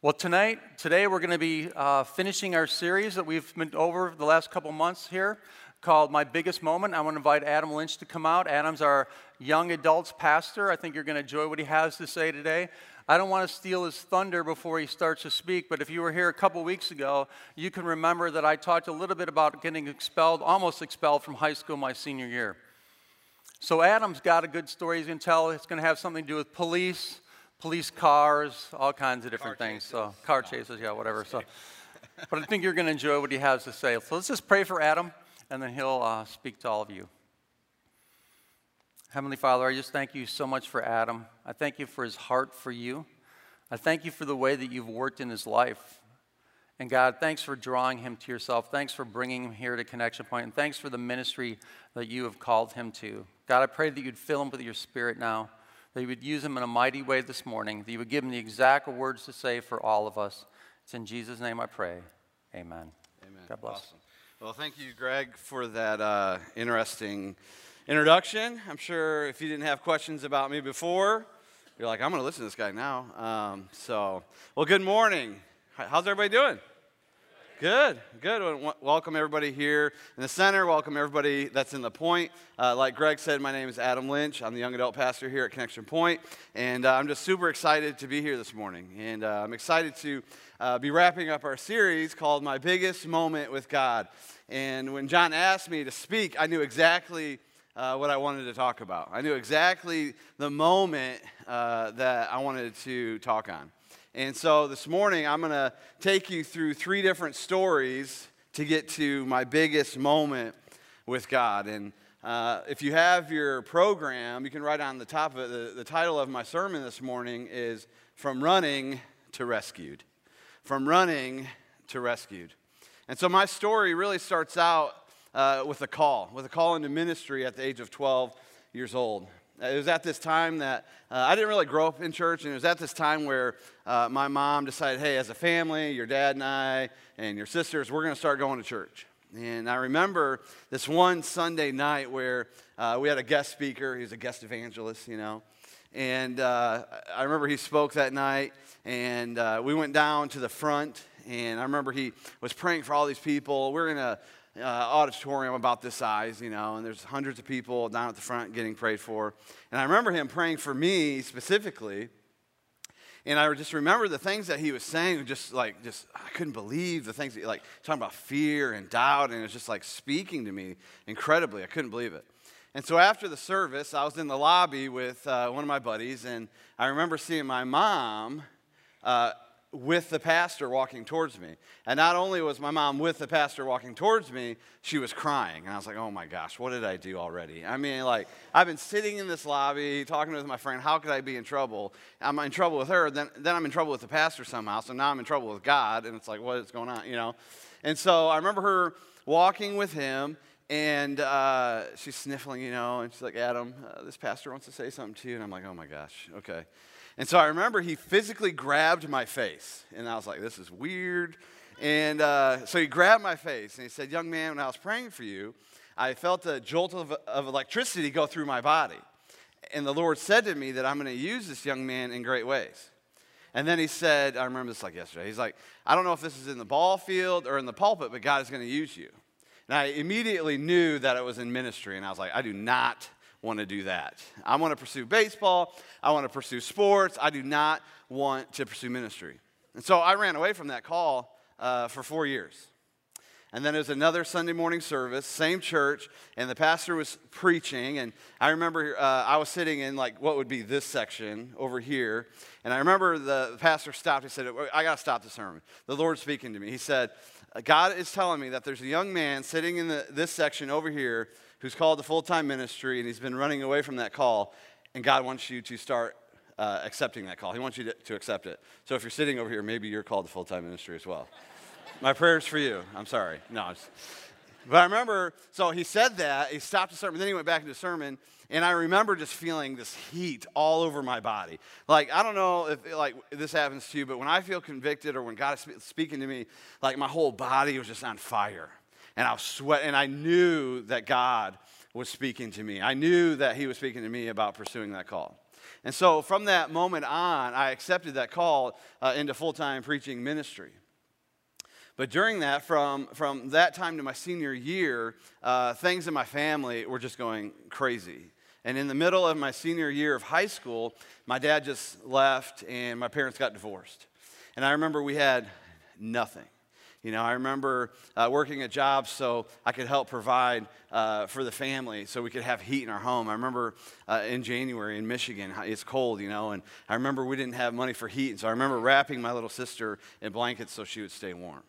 Well, tonight, today we're going to be uh, finishing our series that we've been over the last couple months here called My Biggest Moment. I want to invite Adam Lynch to come out. Adam's our young adults pastor. I think you're going to enjoy what he has to say today. I don't want to steal his thunder before he starts to speak, but if you were here a couple weeks ago, you can remember that I talked a little bit about getting expelled, almost expelled from high school my senior year. So Adam's got a good story he's going to tell. It's going to have something to do with police police cars, all kinds of different car things. Chases. So car chases, yeah, whatever. So, but I think you're going to enjoy what he has to say. So let's just pray for Adam, and then he'll uh, speak to all of you. Heavenly Father, I just thank you so much for Adam. I thank you for his heart for you. I thank you for the way that you've worked in his life. And God, thanks for drawing him to yourself. Thanks for bringing him here to Connection Point. And thanks for the ministry that you have called him to. God, I pray that you'd fill him with your spirit now that you would use them in a mighty way this morning, that you would give them the exact words to say for all of us. It's in Jesus' name I pray. Amen. Amen. God bless. Awesome. Well, thank you, Greg, for that uh, interesting introduction. I'm sure if you didn't have questions about me before, you're like, I'm going to listen to this guy now. Um, so, well, good morning. How's everybody doing? Good, good. Welcome everybody here in the center. Welcome everybody that's in the point. Uh, like Greg said, my name is Adam Lynch. I'm the young adult pastor here at Connection Point, and uh, I'm just super excited to be here this morning. And uh, I'm excited to uh, be wrapping up our series called "My Biggest Moment with God." And when John asked me to speak, I knew exactly uh, what I wanted to talk about. I knew exactly the moment uh, that I wanted to talk on. And so this morning, I'm going to take you through three different stories to get to my biggest moment with God. And uh, if you have your program, you can write on the top of it the, the title of my sermon this morning is From Running to Rescued. From Running to Rescued. And so my story really starts out uh, with a call, with a call into ministry at the age of 12 years old. It was at this time that uh, I didn't really grow up in church, and it was at this time where uh, my mom decided, hey, as a family, your dad and I and your sisters, we're going to start going to church. And I remember this one Sunday night where uh, we had a guest speaker. He was a guest evangelist, you know. And uh, I remember he spoke that night, and uh, we went down to the front, and I remember he was praying for all these people. We're in a uh, auditorium about this size, you know, and there's hundreds of people down at the front getting prayed for. And I remember him praying for me specifically. And I just remember the things that he was saying, just like, just, I couldn't believe the things, that, like, talking about fear and doubt, and it was just like speaking to me incredibly. I couldn't believe it. And so after the service, I was in the lobby with uh, one of my buddies, and I remember seeing my mom uh, with the pastor walking towards me. And not only was my mom with the pastor walking towards me, she was crying. And I was like, oh my gosh, what did I do already? I mean, like, I've been sitting in this lobby talking with my friend, how could I be in trouble? I'm in trouble with her, then, then I'm in trouble with the pastor somehow. So now I'm in trouble with God. And it's like, what is going on, you know? And so I remember her walking with him. And uh, she's sniffling, you know, and she's like, Adam, uh, this pastor wants to say something to you. And I'm like, oh my gosh, okay. And so I remember he physically grabbed my face. And I was like, this is weird. And uh, so he grabbed my face and he said, Young man, when I was praying for you, I felt a jolt of, of electricity go through my body. And the Lord said to me that I'm going to use this young man in great ways. And then he said, I remember this like yesterday. He's like, I don't know if this is in the ball field or in the pulpit, but God is going to use you. And I immediately knew that it was in ministry. And I was like, I do not want to do that. I want to pursue baseball. I want to pursue sports. I do not want to pursue ministry. And so I ran away from that call uh, for four years. And then there was another Sunday morning service, same church, and the pastor was preaching. And I remember uh, I was sitting in like what would be this section over here. And I remember the pastor stopped. He said, I got to stop the sermon. The Lord's speaking to me. He said, God is telling me that there's a young man sitting in the, this section over here who's called to full time ministry and he's been running away from that call. And God wants you to start uh, accepting that call. He wants you to, to, accept it. So if you're sitting over here, maybe you're called to full time ministry as well. My prayers for you. I'm sorry. No, but I remember, so he said that, he stopped the sermon, then he went back into the sermon, and I remember just feeling this heat all over my body. Like, I don't know if like this happens to you, but when I feel convicted or when God is speaking to me, like my whole body was just on fire and I was and I knew that God was speaking to me. I knew that He was speaking to me about pursuing that call. And so from that moment on, I accepted that call uh, into full time preaching ministry. But during that, from, from that time to my senior year, uh, things in my family were just going crazy. And in the middle of my senior year of high school, my dad just left and my parents got divorced. And I remember we had nothing. You know, I remember uh, working at jobs so I could help provide uh, for the family so we could have heat in our home. I remember uh, in January in Michigan, it's cold, you know, and I remember we didn't have money for heat. And so I remember wrapping my little sister in blankets so she would stay warm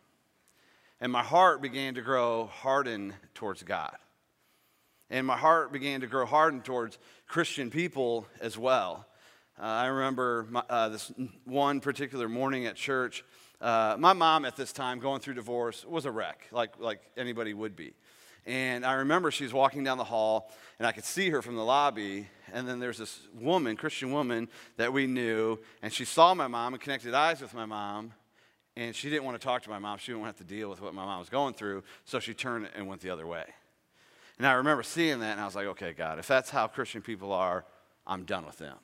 and my heart began to grow hardened towards God. And my heart began to grow hardened towards Christian people as well. Uh, I remember my, uh, this one particular morning at church. Uh, my mom at this time, going through divorce, was a wreck, like, like anybody would be. And I remember she was walking down the hall, and I could see her from the lobby. And then there's this woman, Christian woman, that we knew, and she saw my mom and connected eyes with my mom and she didn't want to talk to my mom. She didn't want to have to deal with what my mom was going through, so she turned and went the other way. And I remember seeing that, and I was like, okay, God, if that's how Christian people are, I'm done with them.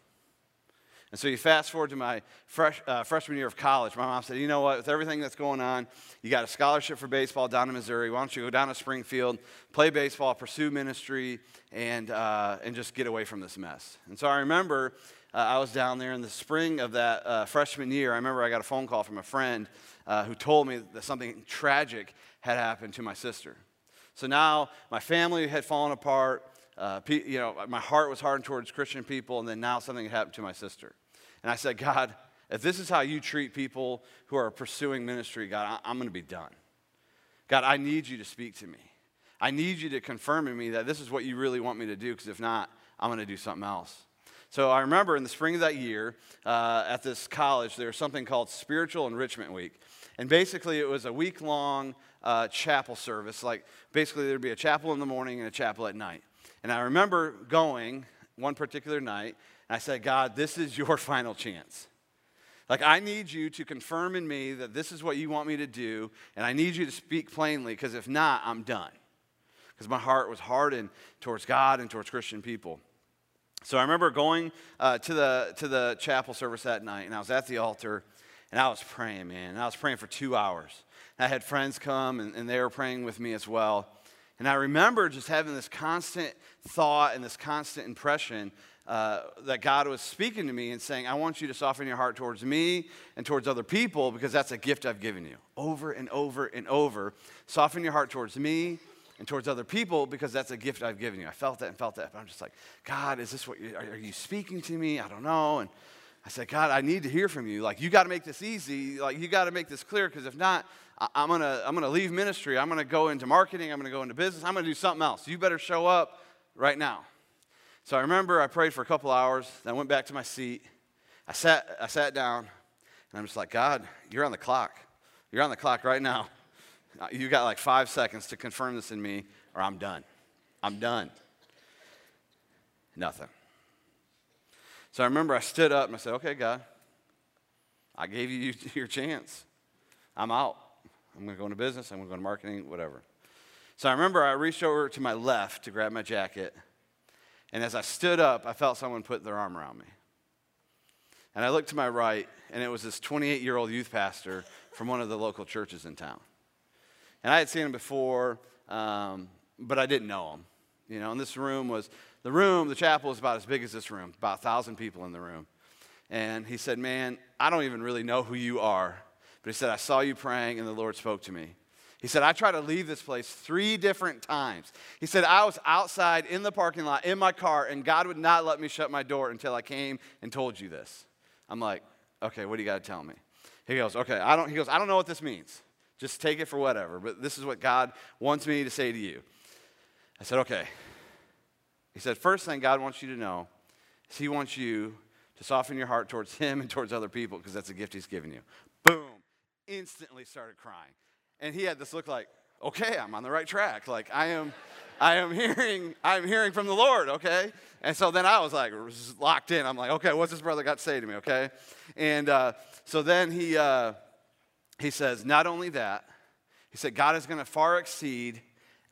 And so you fast forward to my fresh, uh, freshman year of college. My mom said, you know what, with everything that's going on, you got a scholarship for baseball down in Missouri. Why don't you go down to Springfield, play baseball, pursue ministry, and, uh, and just get away from this mess? And so I remember uh, I was down there in the spring of that uh, freshman year. I remember I got a phone call from a friend uh, who told me that something tragic had happened to my sister. So now my family had fallen apart. Uh, you know, my heart was hardened towards Christian people, and then now something had happened to my sister. And I said, God, if this is how you treat people who are pursuing ministry, God, I- I'm going to be done. God, I need you to speak to me. I need you to confirm in me that this is what you really want me to do, because if not, I'm going to do something else. So I remember in the spring of that year uh, at this college, there was something called Spiritual Enrichment Week. And basically, it was a week long uh, chapel service. Like, basically, there'd be a chapel in the morning and a chapel at night. And I remember going one particular night, I said, God, this is your final chance. Like, I need you to confirm in me that this is what you want me to do, and I need you to speak plainly, because if not, I'm done. Because my heart was hardened towards God and towards Christian people. So I remember going uh, to, the, to the chapel service that night, and I was at the altar, and I was praying, man. And I was praying for two hours. I had friends come, and, and they were praying with me as well. And I remember just having this constant thought and this constant impression uh, that God was speaking to me and saying, I want you to soften your heart towards me and towards other people because that's a gift I've given you. Over and over and over. Soften your heart towards me and towards other people because that's a gift I've given you. I felt that and felt that. But I'm just like, God, is this what you, are you speaking to me? I don't know. And I said, God, I need to hear from you. Like, you got to make this easy. Like, you got to make this clear because if not, I, am going to I'm going to leave ministry. I'm going to go into marketing. I'm going to go into business. I'm going to do something else. You better show up right now. So I remember I prayed for a couple hours. Then I went back to my seat. I sat, I sat down, and I'm just like, God, you're on the clock. You're on the clock right now. Uh, you got like five seconds to confirm this in me, or I'm done. I'm done. Nothing. So I remember I stood up and I said, Okay, God, I gave you your chance. I'm out. I'm going to go into business. I'm going to go into marketing, whatever. So I remember I reached over to my left to grab my jacket. And as I stood up, I felt someone put their arm around me. And I looked to my right, and it was this 28 year old youth pastor from one of the local churches in town. And I had seen him before, um, but I didn't know him. You know, and this room was, the room, the chapel was about as big as this room, about a thousand people in the room. And he said, Man, I don't even really know who you are. But he said, I saw you praying and the Lord spoke to me. He said, I tried to leave this place three different times. He said, I was outside in the parking lot in my car, and God would not let me shut my door until I came and told you this. I'm like, okay, what do you got to tell me? He goes, okay, I don't, he goes, I don't know what this means. Just take it for whatever. But this is what God wants me to say to you. I said, okay. He said, first thing God wants you to know is He wants you to soften your heart towards Him and towards other people because that's a gift He's given you. Boom. Instantly started crying. And he had this look like, okay, I'm on the right track. Like I am, I am hearing, I'm hearing from the Lord, okay? And so then I was like locked in. I'm like, okay, what's this brother got to say to me, okay? And uh, so then he, uh, he says, not only that, he said, God is going to far exceed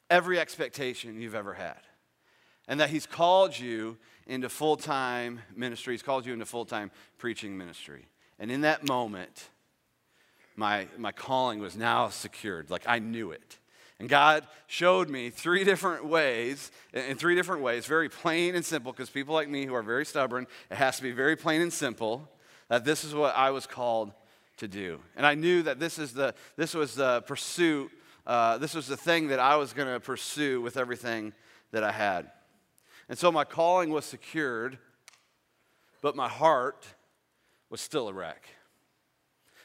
every expectation you've ever had. And that he's called you into full time ministry. He's called you into full time preaching ministry. And in that moment, my, my calling was now secured. Like I knew it. And God showed me three different ways, in three different ways, very plain and simple, because people like me who are very stubborn, it has to be very plain and simple, that this is what I was called to do. And I knew that this, is the, this was the pursuit, uh, this was the thing that I was going to pursue with everything that I had. And so my calling was secured, but my heart was still a wreck.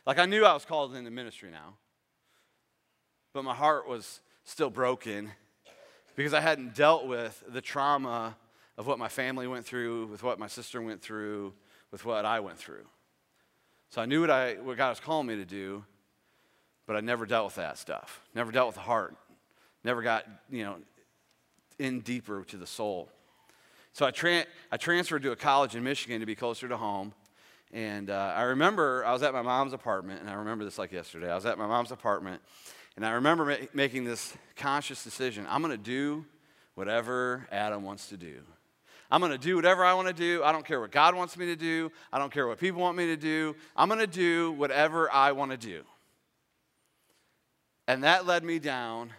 Like I knew I was called into ministry now, but my heart was still broken because I hadn't dealt with the trauma of what my family went through, with what my sister went through, with what I went through. So I knew what, I, what God was calling me to do, but I never dealt with that stuff. Never dealt with the heart. Never got, you know, in deeper to the soul. So I, tra- I transferred to a college in Michigan to be closer to home. And uh, I remember I was at my mom's apartment, and I remember this like yesterday. I was at my mom's apartment, and I remember ma- making this conscious decision I'm going to do whatever Adam wants to do. I'm going to do whatever I want to do. I don't care what God wants me to do. I don't care what people want me to do. I'm going to do whatever I want to do. And that led me down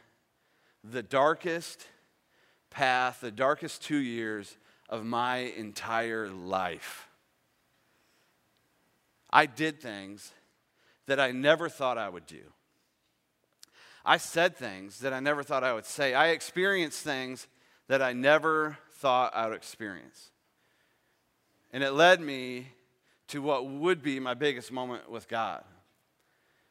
the darkest path, the darkest two years of my entire life. I did things that I never thought I would do. I said things that I never thought I would say. I experienced things that I never thought I would experience. And it led me to what would be my biggest moment with God.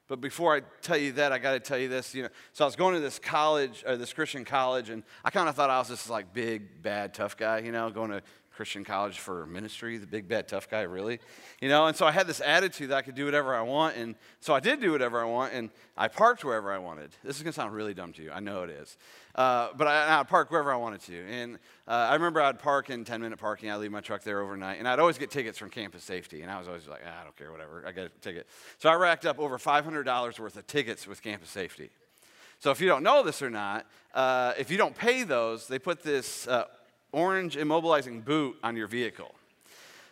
But before I tell you that, I got to tell you this. You know, so I was going to this college, or this Christian college, and I kind of thought I was this like big, bad, tough guy. You know, going to Christian college for ministry, the big, bad, tough guy, really. You know, and so I had this attitude that I could do whatever I want. And so I did do whatever I want, and I parked wherever I wanted. This is to sound really dumb to you. I know it is. Uh, but I, I'd park wherever I wanted to. And uh, I remember I'd park in 10 minute parking. I'd leave my truck there overnight. And I'd always get tickets from campus safety. And I was always like, ah, I don't care, whatever. I get a ticket. So I racked up over $500 worth of tickets with campus safety. So if you don't know this or not, uh, if you don't pay those, they put this uh, orange immobilizing boot on your vehicle.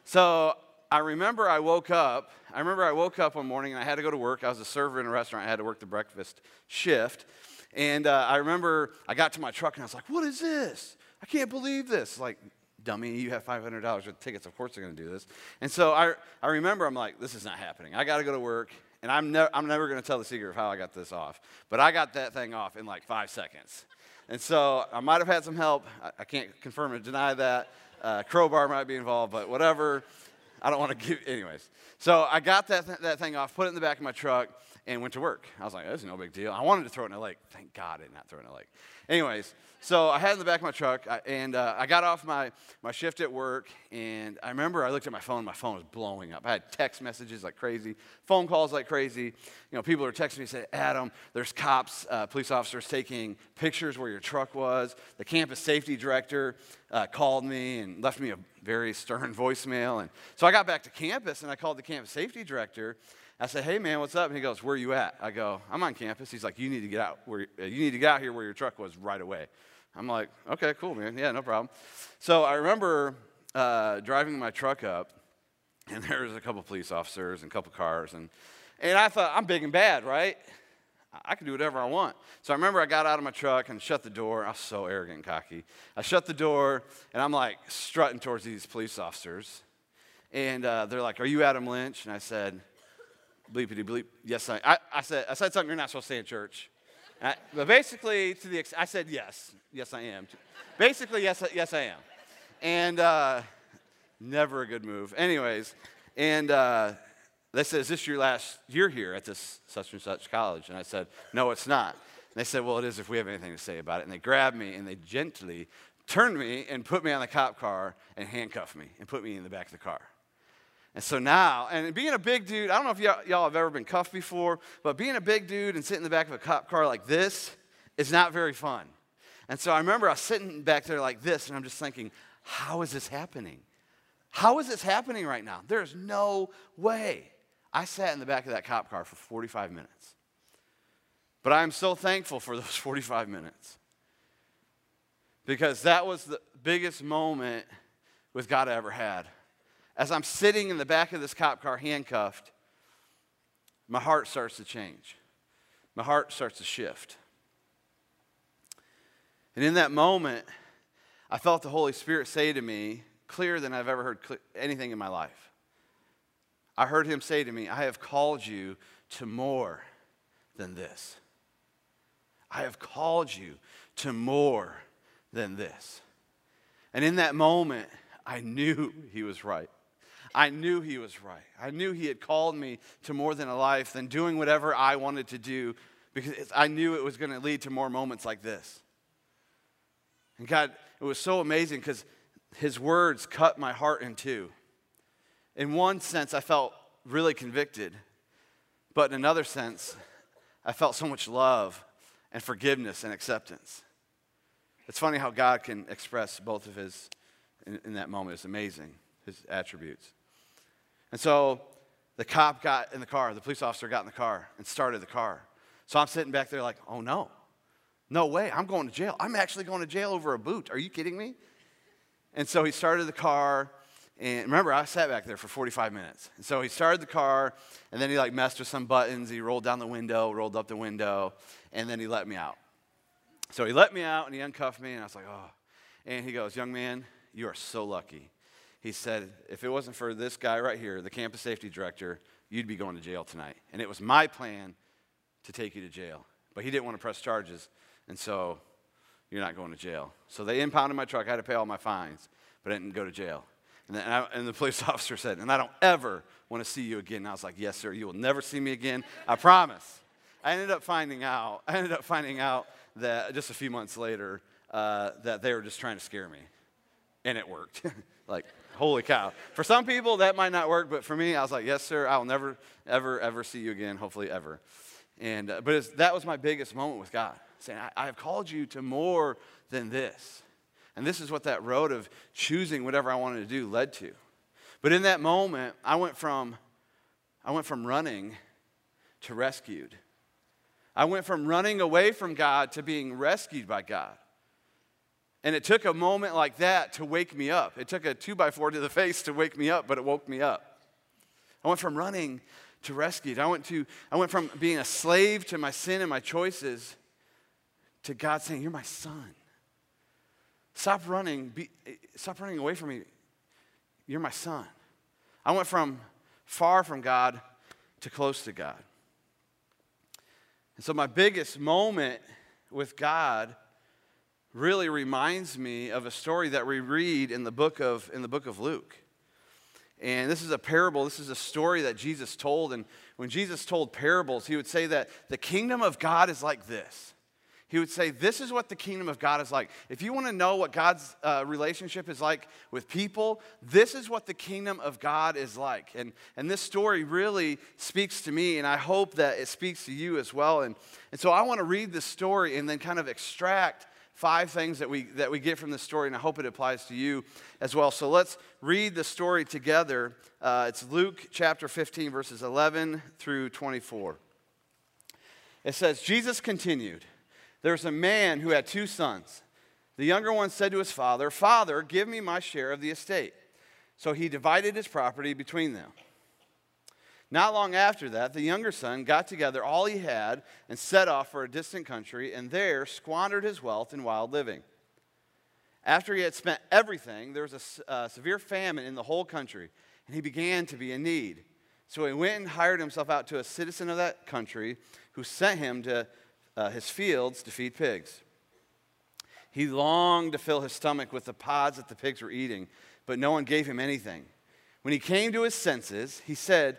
So I remember I woke up. I remember I woke up one morning and I had to go to work. I was a server in a restaurant. I had to work the breakfast shift. And uh, I remember I got to my truck and I was like, what is this? I can't believe this. Like, dummy, you have $500 worth of tickets. Of course they're going to do this. And so I, I remember I'm like, this is not happening. I got to go to work. And I'm, ne- I'm never going to tell the secret of how I got this off. But I got that thing off in like five seconds. And so I might have had some help. I, I can't confirm or deny that. Uh, crowbar might be involved, but whatever. I don't want to give, anyways. So I got that, th- that thing off, put it in the back of my truck, and went to work. I was like, this is no big deal. I wanted to throw it in a lake. Thank God I did not throw it in a lake. Anyways, so I had it in the back of my truck, and uh, I got off my, my shift at work, and I remember I looked at my phone, my phone was blowing up. I had text messages like crazy, phone calls like crazy. You know, people were texting me, saying, Adam, there's cops, uh, police officers taking pictures where your truck was. The campus safety director uh, called me and left me a very stern voicemail. And so I got back to campus, and I called the campus safety director, I said, "Hey man, what's up?" And he goes, "Where are you at?" I go, "I'm on campus." He's like, "You need to get out where uh, you need to get out here where your truck was right away." I'm like, "Okay, cool, man. Yeah, no problem." So I remember uh, driving my truck up, and there was a couple police officers and a couple cars, and and I thought, I'm big and bad, right? I can do whatever I want. So I remember I got out of my truck and shut the door. I was so arrogant and cocky. I shut the door and I'm like strutting towards these police officers. And uh, they're like, Are you Adam Lynch? And I said, bleepity bleep. Yes, I, I, I, said, I said something you're not supposed to say in church. I, but basically, to the I said yes. Yes, I am. Basically, yes, yes, I am. And uh, never a good move. Anyways, and uh, they said, Is this your last year here at this such and such college? And I said, No, it's not. And they said, Well, it is if we have anything to say about it. And they grabbed me and they gently turned me and put me on the cop car and handcuffed me and put me in the back of the car. And so now, and being a big dude, I don't know if y'all, y'all, have ever been cuffed before, but being a big dude and sitting in the back of a cop car like this is not very fun. And so I remember I was sitting back there like this, and I'm just thinking, how is this happening? How is this happening right now? There's no way. I sat in the back of that cop car for 45 minutes. But I'm so thankful for those 45 minutes because that was the biggest moment with God I ever had. As I'm sitting in the back of this cop car handcuffed, my heart starts to change. My heart starts to shift. And in that moment, I felt the Holy Spirit say to me, clearer than I've ever heard anything in my life. I heard him say to me, I have called you to more than this. I have called you to more than this. And in that moment, I knew he was right. I knew he was right. I knew he had called me to more than a life than doing whatever I wanted to do because I knew it was going to lead to more moments like this. And God, it was so amazing because his words cut my heart in two. In one sense, I felt really convicted, but in another sense, I felt so much love and forgiveness and acceptance. It's funny how God can express both of his in, in that moment. It's amazing, his attributes. And so the cop got in the car, the police officer got in the car and started the car. So I'm sitting back there like, oh no, no way, I'm going to jail. I'm actually going to jail over a boot. Are you kidding me? And so he started the car. And remember, I sat back there for 45 minutes. And so he started the car, and then he like messed with some buttons. He rolled down the window, rolled up the window, and then he let me out. So he let me out and he uncuffed me, and I was like, oh. And he goes, Young man, you are so lucky. He said, If it wasn't for this guy right here, the campus safety director, you'd be going to jail tonight. And it was my plan to take you to jail. But he didn't want to press charges, and so you're not going to jail. So they impounded my truck. I had to pay all my fines, but I didn't go to jail. And, I, and the police officer said, And I don't ever want to see you again. And I was like, Yes, sir, you will never see me again. I promise. I ended up finding out, I ended up finding out that just a few months later, uh, that they were just trying to scare me. And it worked. like, holy cow. For some people, that might not work, but for me, I was like, yes, sir, I will never, ever, ever see you again, hopefully, ever. And, uh, but that was my biggest moment with God, saying, I, I have called you to more than this. And this is what that road of choosing whatever I wanted to do led to. But in that moment, I went from, I went from running to rescued. I went from running away from God to being rescued by God. And it took a moment like that to wake me up. It took a two by four to the face to wake me up, but it woke me up. I went from running to rescued. I went, to, I went from being a slave to my sin and my choices to God saying, You're my son. Stop running. Be, stop running away from me. You're my son. I went from far from God to close to God. And so, my biggest moment with God really reminds me of a story that we read in the book of, in the book of Luke. And this is a parable, this is a story that Jesus told. And when Jesus told parables, he would say that the kingdom of God is like this he would say, This is what the kingdom of God is like. If you want to know what God's uh, relationship is like with people, this is what the kingdom of God is like. And, and this story really speaks to me, and I hope that it speaks to you as well. And, and so I want to read this story and then kind of extract five things that we, that we get from this story, and I hope it applies to you as well. So let's read the story together. Uh, it's Luke chapter 15, verses 11 through 24. It says, Jesus continued. There was a man who had two sons. The younger one said to his father, Father, give me my share of the estate. So he divided his property between them. Not long after that, the younger son got together all he had and set off for a distant country, and there squandered his wealth in wild living. After he had spent everything, there was a, a severe famine in the whole country, and he began to be in need. So he went and hired himself out to a citizen of that country who sent him to uh, his fields to feed pigs. He longed to fill his stomach with the pods that the pigs were eating, but no one gave him anything. When he came to his senses, he said,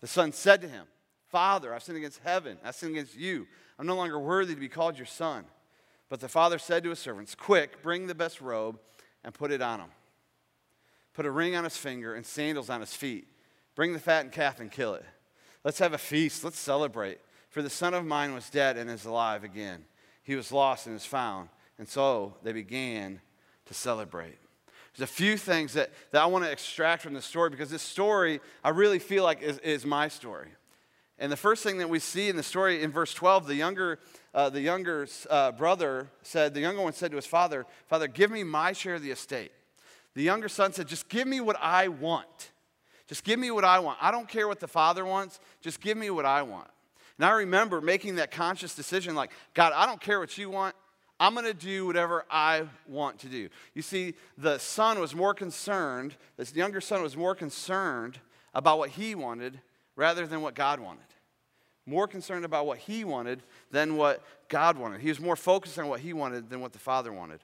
The son said to him, Father, I've sinned against heaven. I've sinned against you. I'm no longer worthy to be called your son. But the father said to his servants, Quick, bring the best robe and put it on him. Put a ring on his finger and sandals on his feet. Bring the fattened calf and kill it. Let's have a feast. Let's celebrate. For the son of mine was dead and is alive again. He was lost and is found. And so they began to celebrate. There's a few things that, that I want to extract from this story because this story, I really feel like, is, is my story. And the first thing that we see in the story in verse 12, the younger, uh, the younger uh, brother said, the younger one said to his father, Father, give me my share of the estate. The younger son said, Just give me what I want. Just give me what I want. I don't care what the father wants, just give me what I want. And I remember making that conscious decision like, God, I don't care what you want. I'm going to do whatever I want to do. You see, the son was more concerned, this younger son was more concerned about what he wanted rather than what God wanted. More concerned about what he wanted than what God wanted. He was more focused on what he wanted than what the father wanted.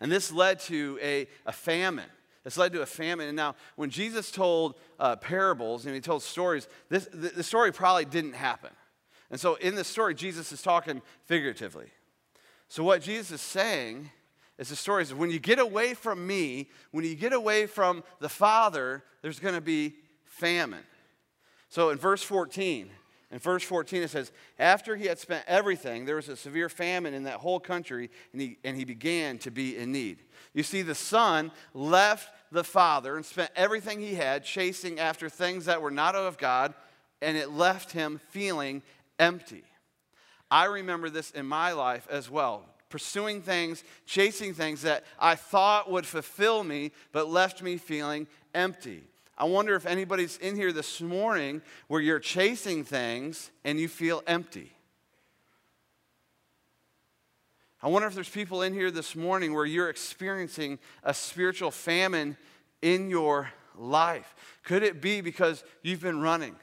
And this led to a, a famine. This led to a famine. And now, when Jesus told uh, parables and he told stories, this, the, the story probably didn't happen. And so, in this story, Jesus is talking figuratively. So, what Jesus is saying is the story is when you get away from me, when you get away from the Father, there's going to be famine. So, in verse 14, in verse 14, it says, After he had spent everything, there was a severe famine in that whole country, and he, and he began to be in need. You see, the son left the father and spent everything he had chasing after things that were not of God, and it left him feeling empty. I remember this in my life as well. Pursuing things, chasing things that I thought would fulfill me, but left me feeling empty. I wonder if anybody's in here this morning where you're chasing things and you feel empty. I wonder if there's people in here this morning where you're experiencing a spiritual famine in your life. Could it be because you've been running?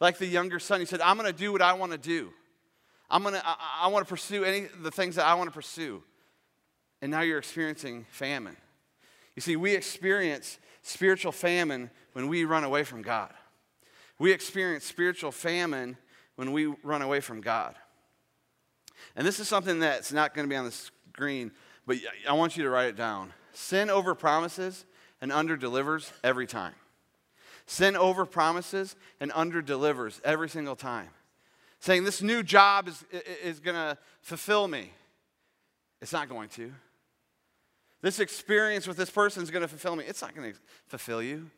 Like the younger son, he said, I'm going to do what I want to do. I'm gonna, I, I want to pursue any the things that I want to pursue. And now you're experiencing famine. You see, we experience spiritual famine when we run away from God. We experience spiritual famine when we run away from God. And this is something that's not going to be on the screen, but I want you to write it down. Sin over promises and under delivers every time. Sin over promises and under delivers every single time saying this new job is, is going to fulfill me. It's not going to. This experience with this person is going to fulfill me. It's not going to fulfill you.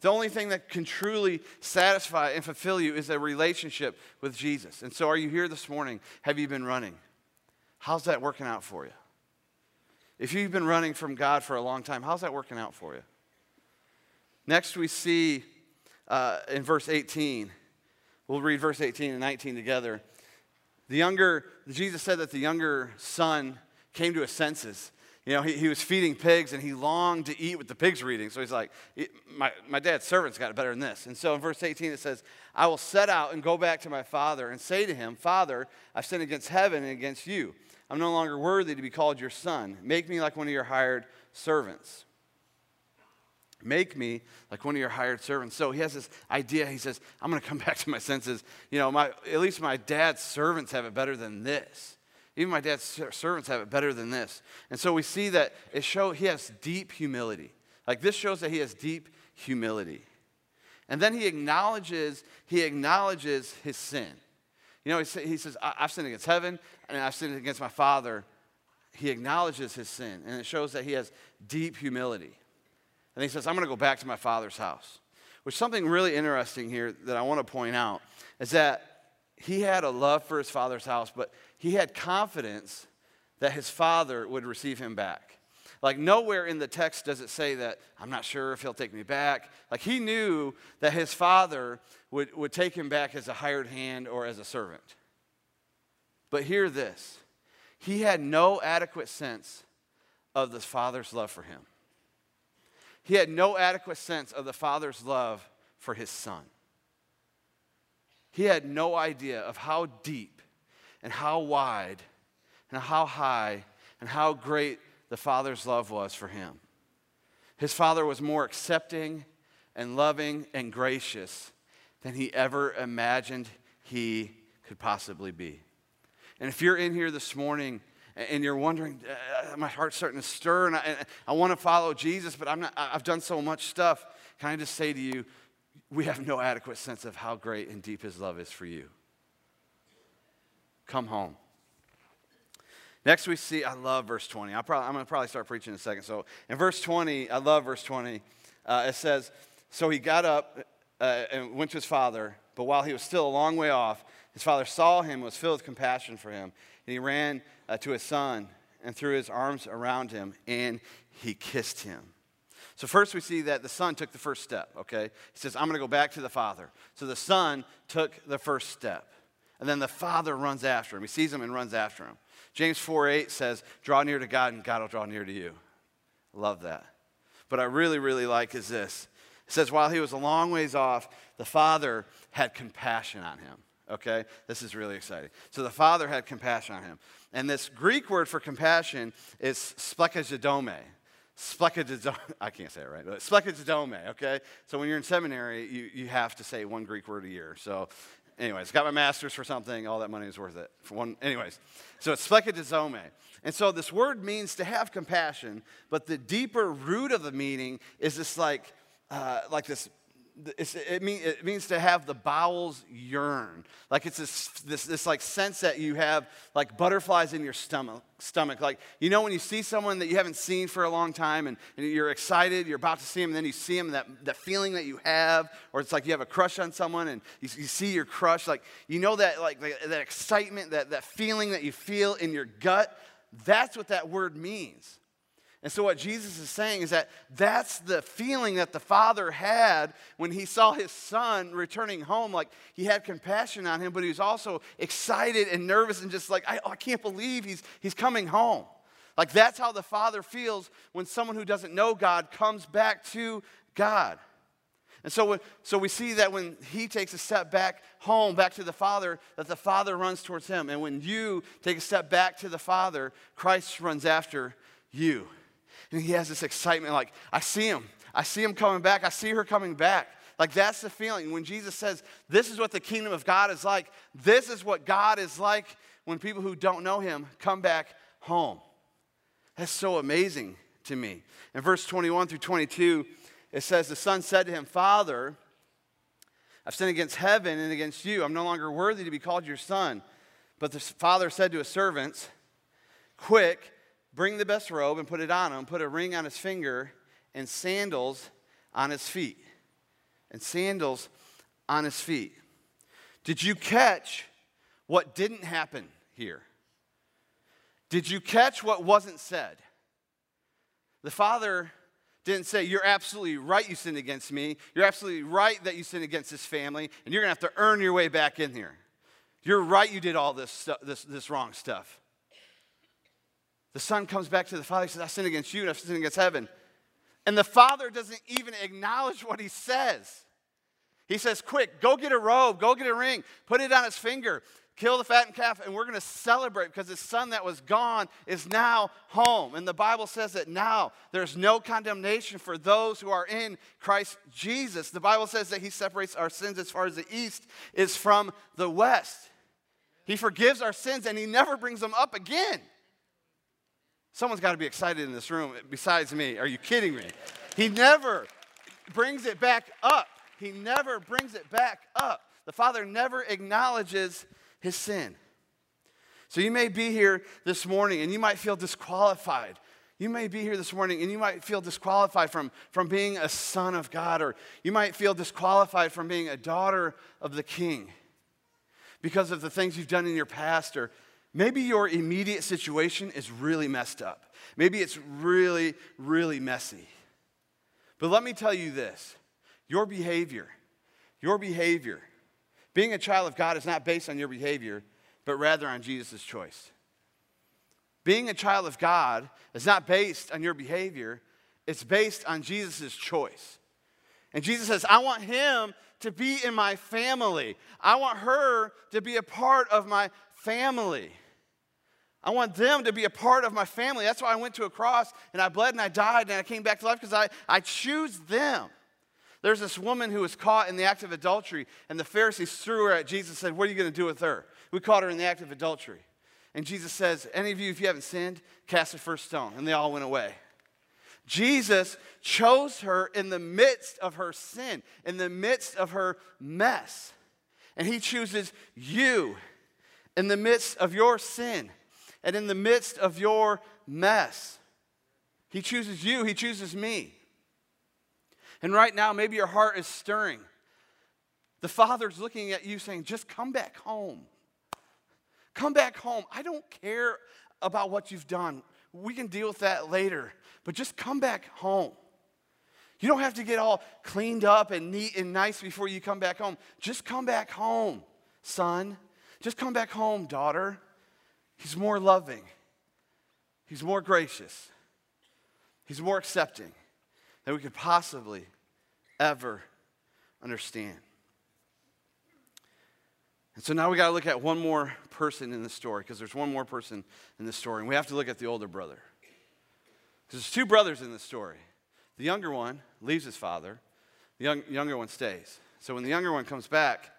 The only thing that can truly satisfy and fulfill you is a relationship with Jesus. And so, are you here this morning? Have you been running? How's that working out for you? If you've been running from God for a long time, how's that working out for you? Next, we see uh, in verse 18 We'll read verse 18 and 19 together. The younger, Jesus said that the younger son came to his senses. You know, he, he was feeding pigs and he longed to eat what the pigs were eating. So he's like, my, my dad's servants got it better than this. And so in verse 18 it says, I will set out and go back to my father and say to him, Father, I've sinned against heaven and against you. I'm no longer worthy to be called your son. Make me like one of your hired servants. Make me like one of your hired servants. So he has this idea. He says, I'm going to come back to my senses. You know, my, at least my dad's servants have it better than this. Even my dad's servants have it better than this. And so we see that it shows he has deep humility. Like this shows that he has deep humility. And then he acknowledges, he acknowledges his sin. You know, he, he says, I've sinned against heaven and I've sinned against my father. He acknowledges his sin, and it shows that he has deep humility. And he says, I'm going to go back to my father's house. Which something really interesting here that I want to point out is that he had a love for his father's house, but he had confidence that his father would receive him back. Like, nowhere in the text does it say that, I'm not sure if he'll take me back. Like, he knew that his father would, would take him back as a hired hand or as a servant. But hear this he had no adequate sense of the father's love for him. He had no adequate sense of the Father's love for his son. He had no idea of how deep and how wide and how high and how great the Father's love was for him. His Father was more accepting and loving and gracious than he ever imagined he could possibly be. And if you're in here this morning and you're wondering, uh, my heart's starting to stir, and I, I want to follow Jesus, but I'm not, I've done so much stuff. Can I just say to you, we have no adequate sense of how great and deep His love is for you. Come home. Next, we see, I love verse 20. i am going to probably start preaching in a second. So, in verse 20, I love verse 20. Uh, it says, So he got up uh, and went to his father, but while he was still a long way off, his father saw him, and was filled with compassion for him, and he ran uh, to his son and threw his arms around him, and he kissed him. So, first we see that the son took the first step, okay? He says, I'm to go back to the father. So, the son took the first step. And then the father runs after him. He sees him and runs after him. James 4 8 says, Draw near to God, and God will draw near to you. Love that. But I really, really like is this. It says, While he was a long ways off, the father had compassion on him. Okay? This is really exciting. So the father had compassion on him. And this Greek word for compassion is splechizodome. Splechizodome. I can't say it right, but splechizodome, okay? So when you're in seminary, you, you have to say one Greek word a year. So anyways, got my master's for something. All that money is worth it. For one, anyways. So it's splechizodome. And so this word means to have compassion, but the deeper root of the meaning is this like, uh, like this it, mean, it, means to have the bowels yearn. Like it's this, this, this like sense that you have like butterflies in your stomach, stomach. Like, you know, when you see someone that you haven't seen for a long time and, and you're excited, you're about to see them, and then you see them, that, that feeling that you have, or it's like you have a crush on someone and you, you see your crush, like, you know that, like, that excitement, that, that feeling that you feel in your gut? That's what that word means. And so, what Jesus is saying is that that's the feeling that the father had when he saw his son returning home. Like he had compassion on him, but he was also excited and nervous and just like, I, I can't believe he's, he's coming home. Like that's how the father feels when someone who doesn't know God comes back to God. And so, so we see that when he takes a step back home, back to the Father, that the Father runs towards him. And when you take a step back to the Father, Christ runs after you. And he has this excitement like, I see him. I see him coming back. I see her coming back. Like, that's the feeling. When Jesus says, This is what the kingdom of God is like, this is what God is like when people who don't know him come back home. That's so amazing to me. In verse 21 through 22, it says, The son said to him, Father, I've sinned against heaven and against you. I'm no longer worthy to be called your son. But the father said to his servants, Quick, Bring the best robe and put it on him, put a ring on his finger, and sandals on his feet. And sandals on his feet. Did you catch what didn't happen here? Did you catch what wasn't said? The father didn't say, You're absolutely right you sinned against me. You're absolutely right that you sinned against this family, and you're going to have to earn your way back in here. You're right you did all this, this, this wrong stuff. The son comes back to the father. He says, I sinned against you and I've sinned against heaven. And the father doesn't even acknowledge what he says. He says, Quick, go get a robe, go get a ring, put it on his finger, kill the fattened calf, and we're going to celebrate because his son that was gone is now home. And the Bible says that now there's no condemnation for those who are in Christ Jesus. The Bible says that he separates our sins as far as the east is from the west. He forgives our sins and he never brings them up again. Someone's got to be excited in this room besides me. Are you kidding me? He never brings it back up. He never brings it back up. The Father never acknowledges his sin. So you may be here this morning and you might feel disqualified. You may be here this morning and you might feel disqualified from, from being a son of God, or you might feel disqualified from being a daughter of the king because of the things you've done in your past or Maybe your immediate situation is really messed up. Maybe it's really, really messy. But let me tell you this your behavior, your behavior, being a child of God is not based on your behavior, but rather on Jesus' choice. Being a child of God is not based on your behavior, it's based on Jesus' choice. And Jesus says, I want him to be in my family. I want her to be a part of my family. I want them to be a part of my family. That's why I went to a cross and I bled and I died and I came back to life because I, I choose them. There's this woman who was caught in the act of adultery, and the Pharisees threw her at Jesus and said, What are you going to do with her? We caught her in the act of adultery. And Jesus says, Any of you, if you haven't sinned, cast the first stone. And they all went away. Jesus chose her in the midst of her sin, in the midst of her mess. And He chooses you in the midst of your sin and in the midst of your mess. He chooses you, He chooses me. And right now, maybe your heart is stirring. The Father's looking at you saying, just come back home. Come back home. I don't care about what you've done. We can deal with that later, but just come back home. You don't have to get all cleaned up and neat and nice before you come back home. Just come back home, son. Just come back home, daughter. He's more loving, he's more gracious, he's more accepting than we could possibly ever understand. And so now we got to look at one more person in the story because there's one more person in the story. And we have to look at the older brother. Because there's two brothers in the story. The younger one leaves his father, the young, younger one stays. So when the younger one comes back,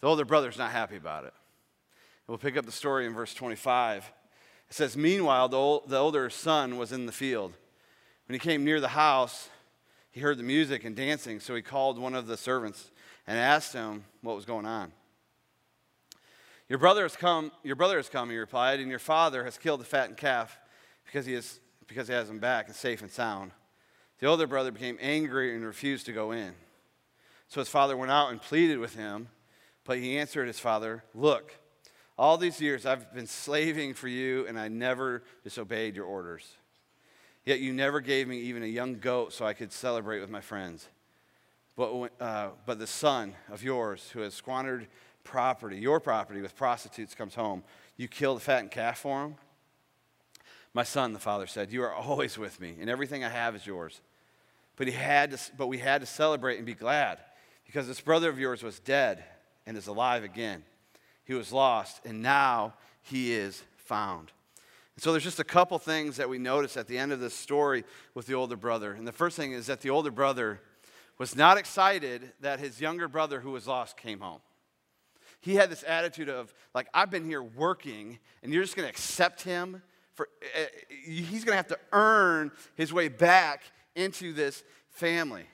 the older brother's not happy about it. We'll pick up the story in verse 25. It says, Meanwhile, the, old, the older son was in the field. When he came near the house, he heard the music and dancing, so he called one of the servants and asked him what was going on. Your brother has come, your brother has come, he replied, and your father has killed the fattened calf because he, is, because he has him back and safe and sound. The older brother became angry and refused to go in. So his father went out and pleaded with him, but he answered his father, Look, all these years I've been slaving for you, and I never disobeyed your orders. Yet you never gave me even a young goat so I could celebrate with my friends. But, uh, but the son of yours who has squandered property, your property, with prostitutes comes home, you kill the fattened calf for him? My son, the father said, You are always with me, and everything I have is yours. But, he had to, but we had to celebrate and be glad because this brother of yours was dead and is alive again. He was lost, and now he is found. And so there's just a couple things that we notice at the end of this story with the older brother. And the first thing is that the older brother was not excited that his younger brother who was lost came home he had this attitude of, like, I've been here working, and you're just going to accept him. For, uh, he's going to have to earn his way back into this family.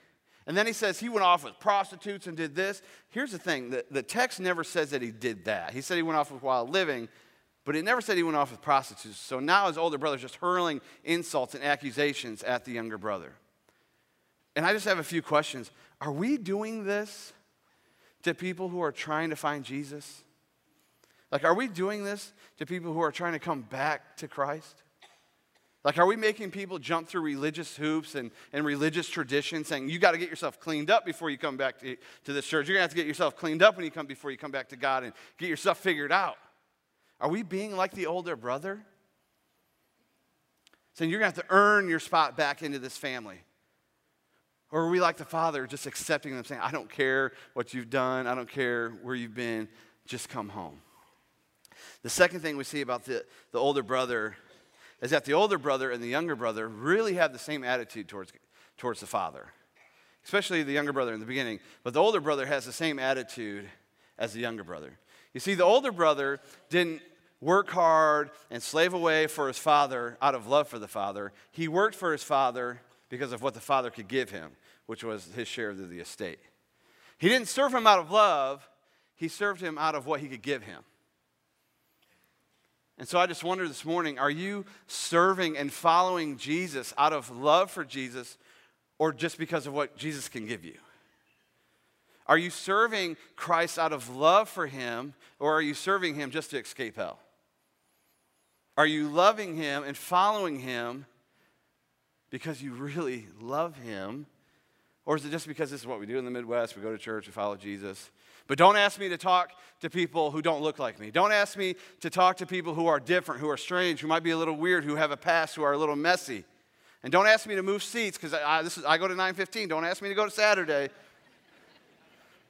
And then he says he went off with prostitutes and did this. Here's the thing the, the text never says that he did that. He said he went off with wild living, but it never said he went off with prostitutes. So now his older brother's just hurling insults and accusations at the younger brother. And I just have a few questions. Are we doing this to people who are trying to find Jesus? Like, are we doing this to people who are trying to come back to Christ? Like, are we making people jump through religious hoops and, and religious traditions, saying, you got to get yourself cleaned up before you come back to, to this church? You're going to have to get yourself cleaned up when you come before you come back to God and get yourself figured out. Are we being like the older brother? Saying, you're going to have to earn your spot back into this family. Or are we like the Father, just accepting them, saying, I don't care what you've done, I don't care where you've been, just come home? The second thing we see about the, the older brother is that the older brother and the younger brother really have the same attitude towards, towards the father, especially the younger brother in the beginning. But the older brother has the same attitude as the younger brother. You see, the older brother didn't work hard and slave away for his father out of love for the father, he worked for his father because of what the father could give him, which was his share of the estate. He didn't serve him out of love, he served him out of what he could give him. And so I just wonder this morning are you serving and following Jesus out of love for Jesus or just because of what Jesus can give you? Are you serving Christ out of love for him or are you serving him just to escape hell? Are you loving him and following him because you really love him? Or is it just because this is what we do in the Midwest? We go to church, we follow Jesus. But don't ask me to talk to people who don't look like me. Don't ask me to talk to people who are different, who are strange, who might be a little weird, who have a past, who are a little messy. And don't ask me to move seats because I, I, I go to 915. Don't ask me to go to Saturday.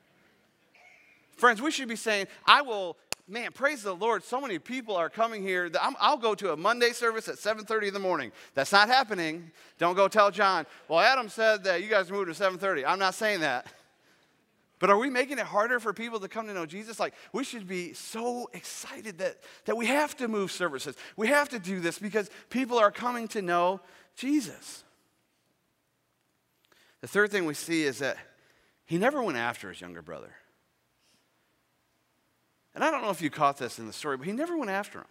Friends, we should be saying, I will man, praise the Lord. So many people are coming here. i will go to a Monday service at 7:30 in the morning. That's not happening. Don't go tell John. Well, Adam said that you guys moved to 7:30. I'm not saying that. But are we making it harder for people to come to know Jesus? Like, we should be so excited that, that we have to move services. We have to do this because people are coming to know Jesus. The third thing we see is that he never went after his younger brother. And I don't know if you caught this in the story, but he never went after him.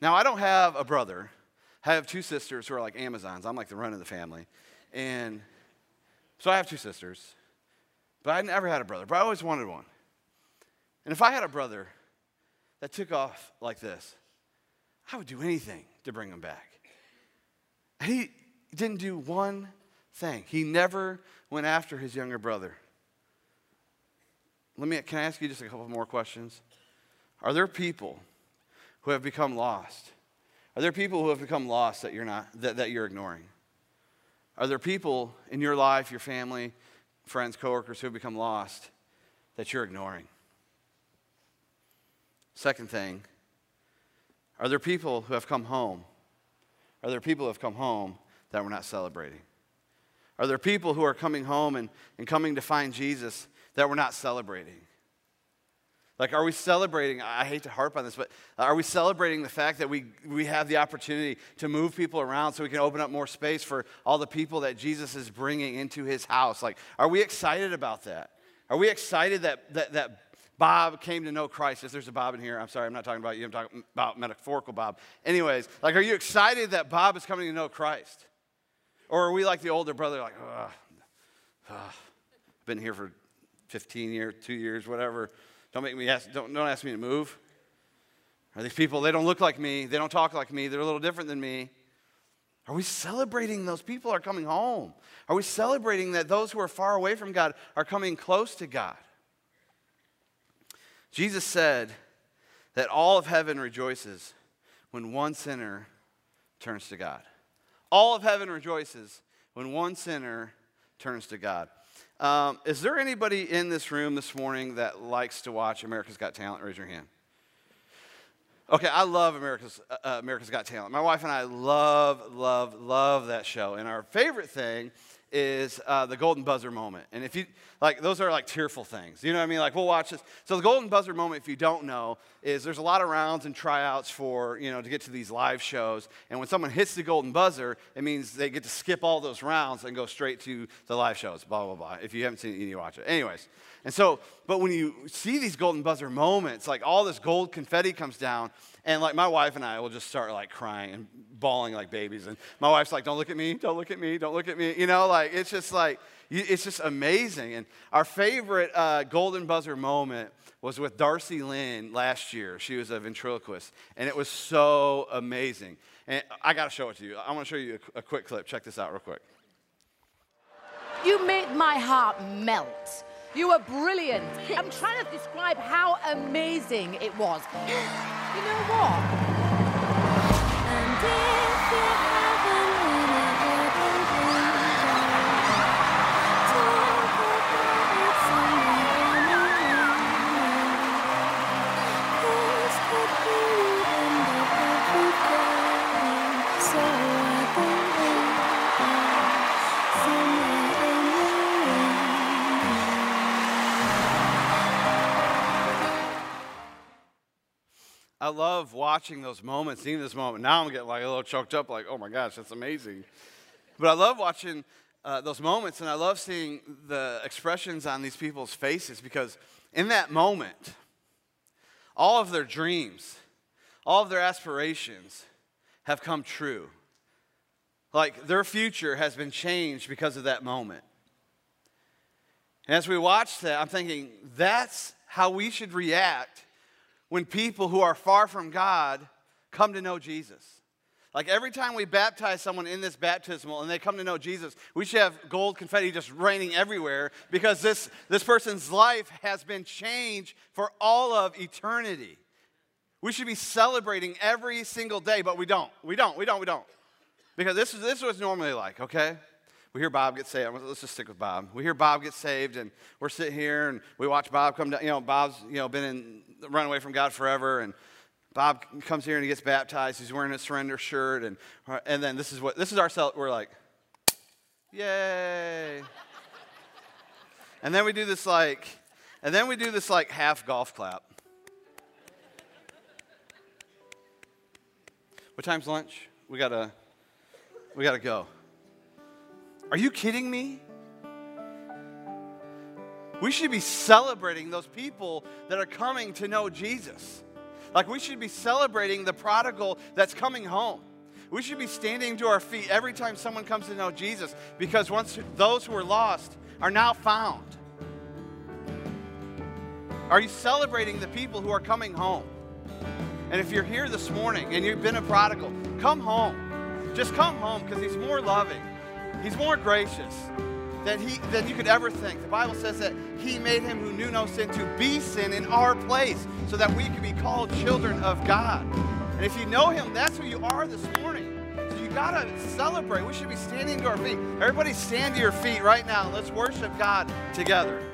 Now, I don't have a brother. I have two sisters who are like Amazons. I'm like the run of the family. And so I have two sisters. But I never had a brother, but I always wanted one. And if I had a brother that took off like this, I would do anything to bring him back. He didn't do one thing. He never went after his younger brother. Let me can I ask you just a couple more questions? Are there people who have become lost? Are there people who have become lost that you're not that, that you're ignoring? Are there people in your life, your family, friends, coworkers who have become lost that you're ignoring? Second thing, are there people who have come home? Are there people who have come home that we're not celebrating? Are there people who are coming home and, and coming to find Jesus that we're not celebrating? Like, are we celebrating? I hate to harp on this, but uh, are we celebrating the fact that we, we have the opportunity to move people around so we can open up more space for all the people that Jesus is bringing into his house? Like, are we excited about that? Are we excited that, that, that Bob came to know Christ? If there's a Bob in here, I'm sorry, I'm not talking about you, I'm talking about metaphorical Bob. Anyways, like, are you excited that Bob is coming to know Christ? Or are we like the older brother, like, ugh, ugh, been here for 15 years, two years, whatever. Don't make me ask, don't, don't ask me to move. Are these people, they don't look like me, they don't talk like me, they're a little different than me. Are we celebrating those people are coming home? Are we celebrating that those who are far away from God are coming close to God? Jesus said that all of heaven rejoices when one sinner turns to God. All of heaven rejoices when one sinner turns to God. Um, is there anybody in this room this morning that likes to watch America's Got Talent? Raise your hand. Okay, I love America's, uh, uh, America's Got Talent. My wife and I love, love, love that show. And our favorite thing is uh, the golden buzzer moment. And if you, like, those are like tearful things. You know what I mean? Like, we'll watch this. So, the golden buzzer moment, if you don't know, is there's a lot of rounds and tryouts for, you know, to get to these live shows. And when someone hits the golden buzzer, it means they get to skip all those rounds and go straight to the live shows, blah, blah, blah. If you haven't seen it, you need to watch it. Anyways. And so, but when you see these golden buzzer moments, like all this gold confetti comes down, and like my wife and I will just start like crying and bawling like babies. And my wife's like, don't look at me, don't look at me, don't look at me. You know, like it's just like, it's just amazing. And our favorite uh, golden buzzer moment was with Darci Lynne last year. She was a ventriloquist, and it was so amazing. And I got to show it to you. I want to show you a, a quick clip. Check this out, real quick. You made my heart melt. You were brilliant. I'm trying to describe how amazing it was. you know what? Love watching those moments, seeing this moment. Now I'm getting like a little choked up, like, oh my gosh, that's amazing. But I love watching uh, those moments, and I love seeing the expressions on these people's faces because in that moment, all of their dreams, all of their aspirations have come true. Like their future has been changed because of that moment. And as we watch that, I'm thinking that's how we should react when people who are far from God come to know Jesus. Like every time we baptize someone in this baptismal and they come to know Jesus, we should have gold confetti just raining everywhere because this, this person's life has been changed for all of eternity. We should be celebrating every single day, but we don't. We don't. We don't. We don't. Because this is, this it's normally like, okay? We hear Bob get saved. Let's just stick with Bob. We hear Bob get saved, and we're sitting here and we watch Bob come down. You know, Bob's you know been in run away from God forever, and Bob comes here and he gets baptized. He's wearing a surrender shirt, and and then this is what this is our we're like, yay. And then we do this like, and then we do this like half golf clap. What time's lunch? We gotta, we gotta go. Are you kidding me? We should be celebrating those people that are coming to know Jesus. Like we should be celebrating the prodigal that's coming home. We should be standing to our feet every time someone comes to know Jesus because once those who are lost are now found. Are you celebrating the people who are coming home? And if you're here this morning and you've been a prodigal, come home. Just come home because He's more loving, He's more gracious than, he, than you could ever think. The Bible says that He made Him who knew no sin to be sin in our place so that we could be called children of God. And if you know Him, that's who you are this morning. So you got to celebrate. We should be standing to our feet. Everybody stand to your feet right now. Let's worship God together.